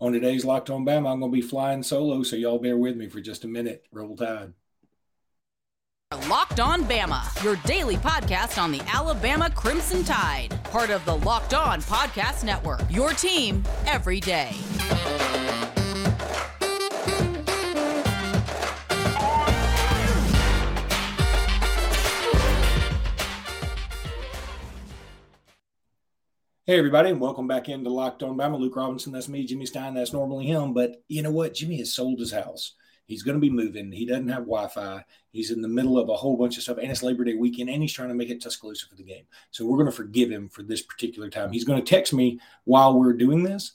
On today's Locked On Bama, I'm going to be flying solo, so y'all bear with me for just a minute. Roll Tide. Locked On Bama, your daily podcast on the Alabama Crimson Tide, part of the Locked On Podcast Network. Your team every day. Hey, everybody, and welcome back into Locked On Bama. Luke Robinson, that's me. Jimmy Stein, that's normally him. But you know what? Jimmy has sold his house. He's going to be moving. He doesn't have Wi Fi. He's in the middle of a whole bunch of stuff, and it's Labor Day weekend, and he's trying to make it Tuscaloosa for the game. So we're going to forgive him for this particular time. He's going to text me while we're doing this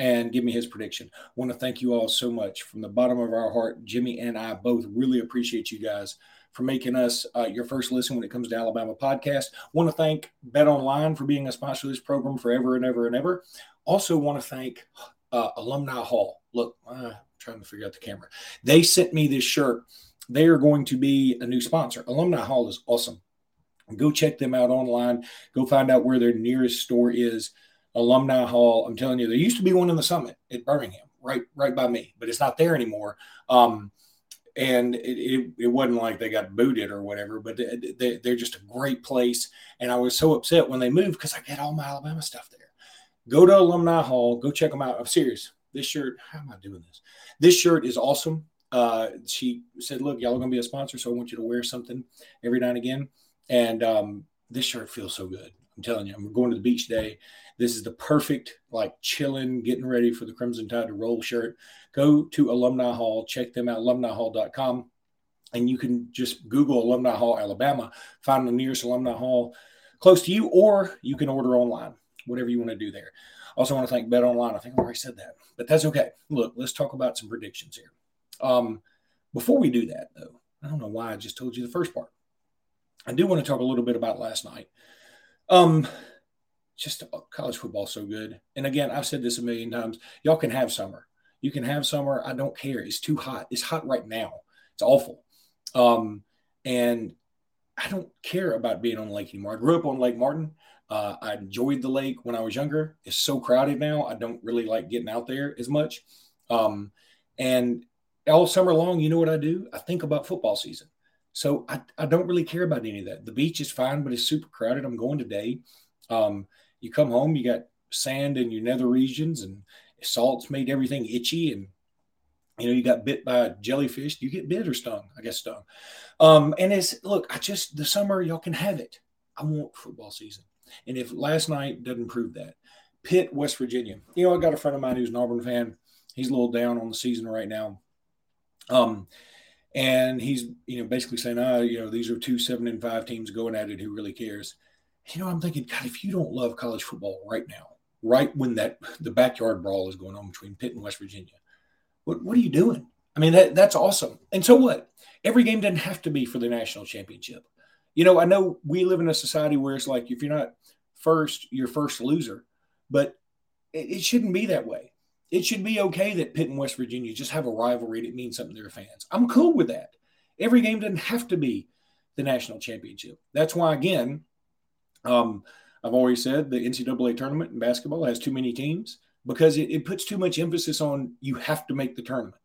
and give me his prediction. I want to thank you all so much from the bottom of our heart. Jimmy and I both really appreciate you guys for making us uh, your first listen when it comes to Alabama podcast. Want to thank Bet Online for being a sponsor of this program forever and ever and ever. Also, want to thank uh, Alumni Hall. Look, I'm trying to figure out the camera. They sent me this shirt. They are going to be a new sponsor. Alumni Hall is awesome. Go check them out online. Go find out where their nearest store is. Alumni Hall. I'm telling you, there used to be one in the Summit at Birmingham, right, right by me, but it's not there anymore. Um, and it, it, it, wasn't like they got booted or whatever, but they, they, are just a great place. And I was so upset when they moved because I get all my Alabama stuff there. Go to Alumni Hall, go check them out. I'm serious. This shirt, how am I doing this? This shirt is awesome. Uh, she said, Look, y'all are going to be a sponsor, so I want you to wear something every now and again. And um, this shirt feels so good. I'm telling you, I'm going to the beach today. This is the perfect, like chilling, getting ready for the Crimson Tide to roll shirt. Go to Alumni Hall, check them out, alumnihall.com, and you can just Google Alumni Hall, Alabama, find the nearest Alumni Hall close to you, or you can order online, whatever you want to do there. Also, want to thank Bet Online. I think I already said that, but that's okay. Look, let's talk about some predictions here. Um, before we do that, though, I don't know why I just told you the first part. I do want to talk a little bit about last night. Um, just college football so good. And again, I've said this a million times. Y'all can have summer. You can have summer. I don't care. It's too hot. It's hot right now. It's awful. Um, and I don't care about being on the lake anymore. I grew up on Lake Martin. Uh, I enjoyed the lake when I was younger. It's so crowded now. I don't really like getting out there as much. Um, and all summer long, you know what I do? I think about football season. So I, I don't really care about any of that. The beach is fine, but it's super crowded. I'm going today. Um, you come home, you got sand in your nether regions, and salt's made everything itchy. And you know, you got bit by a jellyfish. You get bit or stung? I guess stung. Um, and it's look, I just the summer y'all can have it. I want football season. And if last night doesn't prove that, Pitt, West Virginia. You know, I got a friend of mine who's an Auburn fan. He's a little down on the season right now. Um, and he's you know basically saying, "Ah, you know, these are two seven and five teams going at it. Who really cares?" You know, I'm thinking, God, if you don't love college football right now, right when that the backyard brawl is going on between Pitt and West Virginia, what what are you doing? I mean, that that's awesome. And so what? Every game doesn't have to be for the national championship. You know, I know we live in a society where it's like if you're not first, you're first loser, but it, it shouldn't be that way it should be okay that Pitt and West Virginia just have a rivalry that means something to their fans. I'm cool with that. Every game doesn't have to be the national championship. That's why, again, um, I've always said the NCAA tournament in basketball has too many teams because it, it, puts too much emphasis on you have to make the tournament.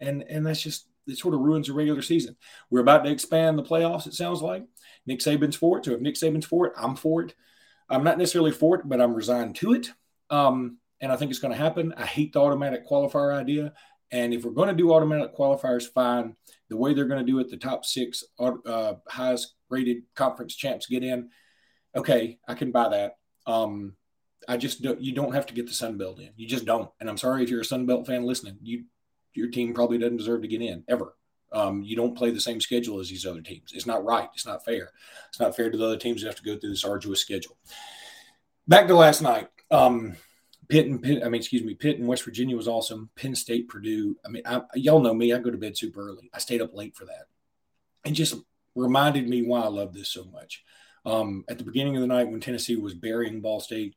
And and that's just it sort of ruins the regular season. We're about to expand the playoffs, it sounds like. Nick Saban's for it. So if Nick Saban's for it, I'm for it. I'm not necessarily for it, but I'm resigned to it. Um, and I think it's going to happen. I hate the automatic qualifier idea. And if we're going to do automatic qualifiers, fine. The way they're going to do it, the top six uh, highest rated conference champs get in. Okay, I can buy that. Um, I just don't, you don't have to get the Sun Belt in. You just don't. And I'm sorry if you're a Sun Belt fan listening. You your team probably doesn't deserve to get in ever. Um, you don't play the same schedule as these other teams. It's not right. It's not fair. It's not fair to the other teams who have to go through this arduous schedule. Back to last night. Um, Pitt and Pitt, I mean, excuse me, Pitt and West Virginia was awesome. Penn State, Purdue. I mean, I, y'all know me. I go to bed super early. I stayed up late for that. And just reminded me why I love this so much. Um, at the beginning of the night when Tennessee was burying Ball State,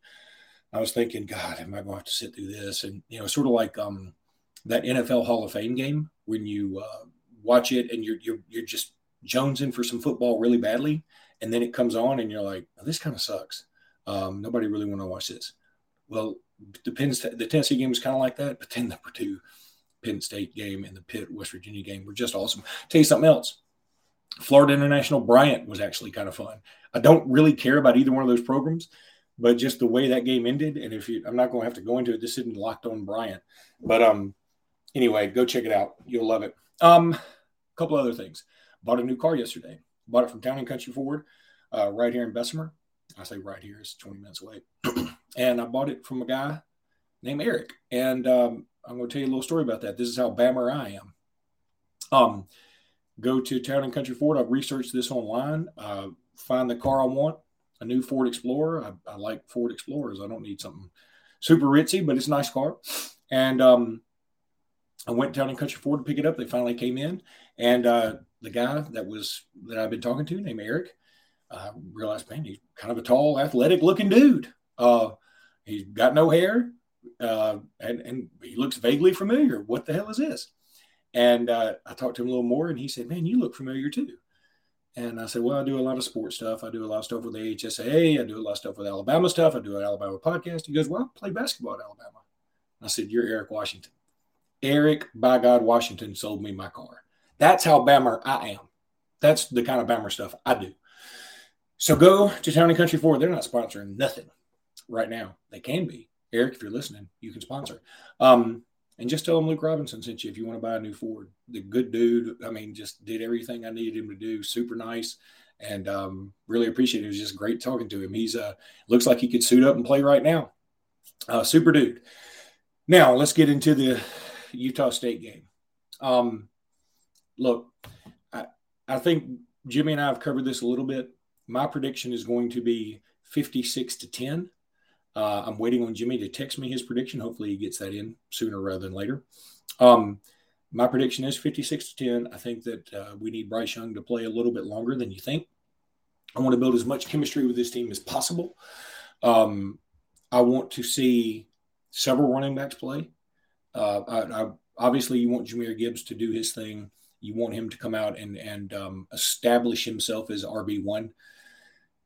I was thinking, God, am I going to have to sit through this? And, you know, sort of like um, that NFL Hall of Fame game when you uh, watch it and you're, you're, you're just jonesing for some football really badly. And then it comes on and you're like, oh, this kind of sucks. Um, nobody really want to watch this. Well, the Penn State, the Tennessee game was kind of like that, but then the Purdue Penn State game and the Pitt West Virginia game were just awesome. Tell you something else. Florida International Bryant was actually kind of fun. I don't really care about either one of those programs, but just the way that game ended, and if you, I'm not going to have to go into it. This isn't locked on Bryant, but um, anyway, go check it out. You'll love it. Um, a couple other things. Bought a new car yesterday. Bought it from Town and Country Ford, uh, right here in Bessemer. I say right here; it's 20 minutes away. and I bought it from a guy named Eric. And um, I'm going to tell you a little story about that. This is how bammer I am. Um, go to Town and Country Ford. I've researched this online. Uh, find the car I want, a new Ford Explorer. I, I, like Ford Explorers. I don't need something super ritzy, but it's a nice car. And um, I went Town and Country Ford to pick it up. They finally came in, and uh, the guy that was that I've been talking to, named Eric, I realized, man, he's kind of a tall, athletic looking dude. Uh, he's got no hair, uh, and, and he looks vaguely familiar. What the hell is this? And uh, I talked to him a little more, and he said, man, you look familiar too. And I said, well, I do a lot of sports stuff. I do a lot of stuff with the HSA. I do a lot of stuff with Alabama stuff. I do an Alabama podcast. He goes, well, I play basketball at Alabama. I said, you're Eric Washington. Eric, by God, Washington sold me my car. That's how Bammer I am. That's the kind of Bammer stuff I do. So go to Town and Country Ford. They're not sponsoring nothing right now. They can be. Eric, if you're listening, you can sponsor. Um, and just tell him Luke Robinson sent you if you want to buy a new Ford. The good dude, I mean, just did everything I needed him to do. Super nice. And um, really appreciate it. It was just great talking to him. He's uh looks like he could suit up and play right now. Uh, super dude. Now let's get into the Utah State game. Um, look, I, I think Jimmy and I have covered this a little bit. My prediction is going to be 56 to 10. Uh, I'm waiting on Jimmy to text me his prediction. Hopefully, he gets that in sooner rather than later. Um, my prediction is 56 to 10. I think that uh, we need Bryce Young to play a little bit longer than you think. I want to build as much chemistry with this team as possible. Um, I want to see several running backs play. Uh, I, I, obviously, you want Jahmyr Gibbs to do his thing. You want him to come out and and um, establish himself as RB one.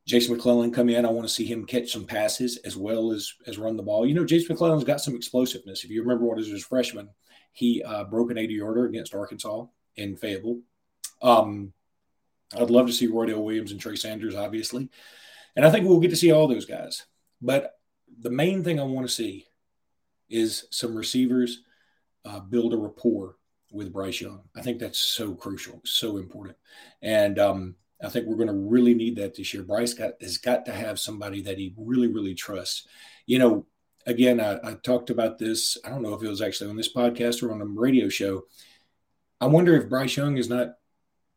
Jase McClellan come in. I want to see him catch some passes as well as as run the ball. You know, Jase McClellan's got some explosiveness. If you remember what is his freshman, he uh, broke an 80 yarder against Arkansas in Fayetteville. Um, I'd love to see Roydell Williams and Trey Sanders, obviously, and I think we'll get to see all those guys. But the main thing I want to see is some receivers uh, build a rapport with Bryce Young. I think that's so crucial, so important, and um, I think we're going to really need that this year. Bryce got has got to have somebody that he really, really trusts. You know, again, I, I, talked about this. I don't know if it was actually on this podcast or on a radio show. I wonder if Bryce Young is not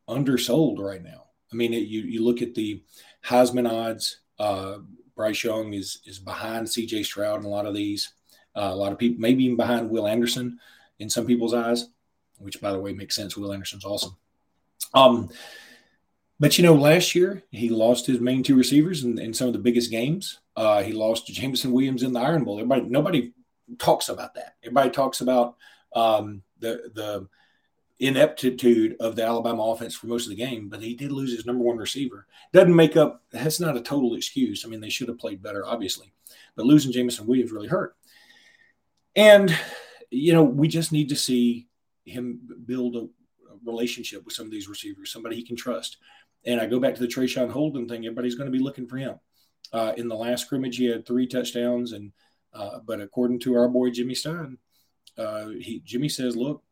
undersold right now. I mean, it, you you look at the Heisman odds. Uh, Bryce Young is is behind C.J. Stroud in a lot of these. Uh, a lot of people, maybe even behind Will Anderson in some people's eyes, which by the way makes sense. Will Anderson's awesome. Um, but you know, last year he lost his main two receivers in, in some of the biggest games. Uh, he lost to Jameson Williams in the Iron Bowl. Everybody, nobody talks about that. Everybody talks about um, the the ineptitude of the Alabama offense for most of the game, but he did lose his number one receiver. Doesn't make up. That's not a total excuse. I mean, they should have played better, obviously, but losing Jameson Williams really hurt. And you know, we just need to see him build a relationship with some of these receivers, somebody he can trust. And I go back to the Traeshon Holden thing. Everybody's going to be looking for him. Uh, in the last scrimmage, he had three touchdowns, and uh, but according to our boy Jimmy Stein, uh, he Jimmy says, look,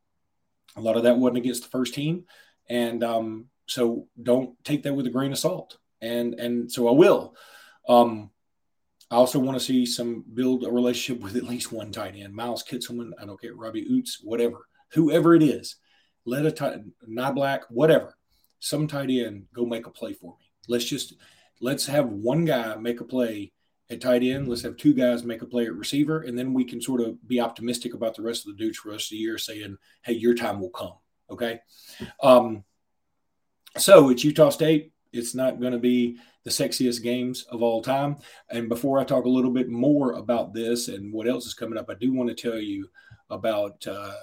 a lot of that wasn't against the first team, and um, so don't take that with a grain of salt. And and so I will. Um, I also want to see some build a relationship with at least one tight end, Miles Kitselman. I don't care, Robbie Ouzts, whatever, whoever it is. Let a tight, Niblack, whatever some tight end go make a play for me. Let's just let's have one guy make a play at tight end. Let's have two guys make a play at receiver, and then we can sort of be optimistic about the rest of the dudes for the rest of the year, saying, "Hey, your time will come." Okay. Um, so it's Utah State. It's not going to be the sexiest games of all time. And before I talk a little bit more about this and what else is coming up, I do want to tell you about uh,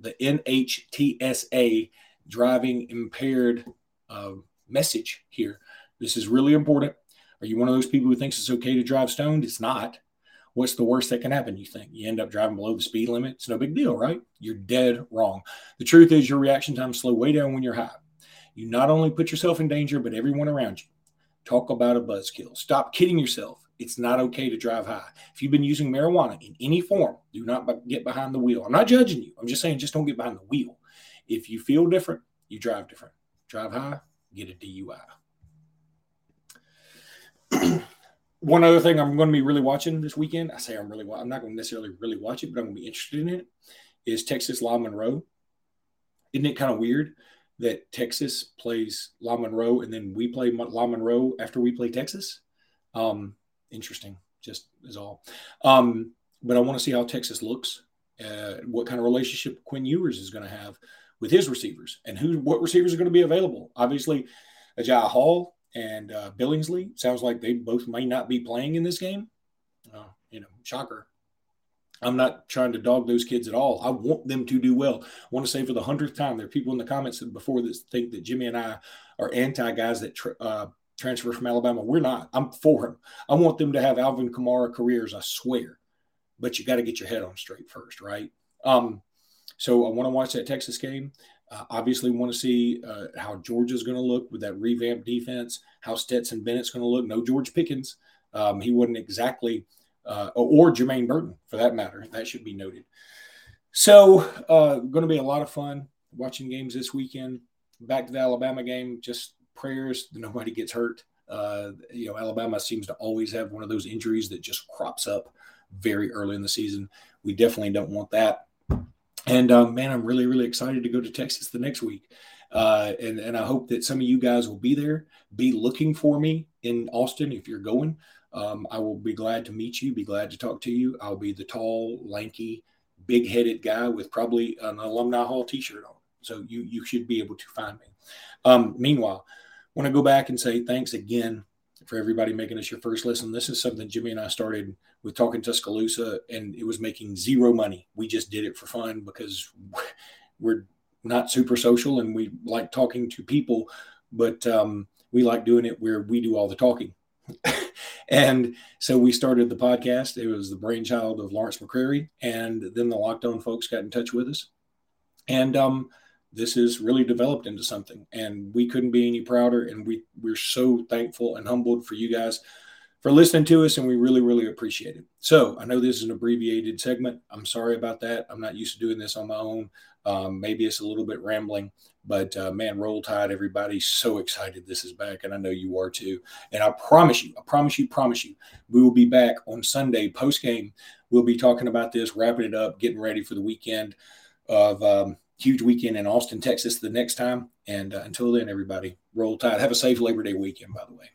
the NHTSA driving impaired uh, message here. This is really important. Are you one of those people who thinks it's okay to drive stoned? It's not. What's the worst that can happen? You think you end up driving below the speed limit? It's no big deal, right? You're dead wrong. The truth is, your reaction time slow way down when you're high. You not only put yourself in danger, but everyone around you. Talk about a buzzkill. Stop kidding yourself. It's not okay to drive high. If you've been using marijuana in any form, do not get behind the wheel. I'm not judging you. I'm just saying, just don't get behind the wheel. If you feel different, you drive different. Drive high, get a DUI. One other thing I'm going to be really watching this weekend, I say I'm really, I'm not going to necessarily really watch it, but I'm going to be interested in it, is Texas La Monroe. Isn't it kind of weird that Texas plays La Monroe and then we play La Monroe after we play Texas? Um, interesting, just is all. Um, but I want to see how Texas looks, uh, what kind of relationship Quinn Ewers is going to have with his receivers and who what receivers are going to be available. Obviously, Agiye Hall and uh, Billingsley sounds like they both may not be playing in this game. Uh, you know, shocker. I'm not trying to dog those kids at all. I want them to do well. I want to say for the hundredth time, there are people in the comments before this think that Jimmy and I are anti guys that tra- uh, transfer from Alabama. We're not. I'm for them. I want them to have Alvin Kamara careers. I swear. But you got to get your head on straight first, right? Um, so I want to watch that Texas game. Uh, obviously, want to see uh, how Georgia's going to look with that revamped defense. How Stetson Bennett's going to look. No George Pickens. Um, he wasn't exactly, uh, or Jermaine Burton for that matter. That should be noted. So, uh, going to be a lot of fun watching games this weekend. Back to the Alabama game. Just prayers that nobody gets hurt. Uh, you know, Alabama seems to always have one of those injuries that just crops up very early in the season. We definitely don't want that. And um, man, I'm really, really excited to go to Texas the next week. Uh, and, and I hope that some of you guys will be there. Be looking for me in Austin if you're going. Um, I will be glad to meet you, be glad to talk to you. I'll be the tall, lanky, big headed guy with probably an alumni hall t shirt on. So you, you should be able to find me. Um, meanwhile, want to go back and say thanks again for everybody making us your first listen. This is something Jimmy and I started with talking Tuscaloosa, and it was making zero money. We just did it for fun because we're not super social and we like talking to people, but um, we like doing it where we do all the talking. and so we started the podcast. It was the brainchild of Lawrence McCrary, and then the Locked On folks got in touch with us, and um, this is really developed into something and we couldn't be any prouder and we we're so thankful and humbled for you guys for listening to us and we really really appreciate it. So i know this is an abbreviated segment. I'm sorry about that. I'm not used to doing this on my own. Um, maybe it's a little bit rambling but uh, man roll tide everybody's so excited this is back and i know you are too. And i promise you i promise you promise you we will be back on sunday post game we'll be talking about this wrapping it up getting ready for the weekend of um, huge weekend in Austin, Texas the next time. And uh, until then, everybody, roll tide. Have a safe Labor Day weekend, by the way.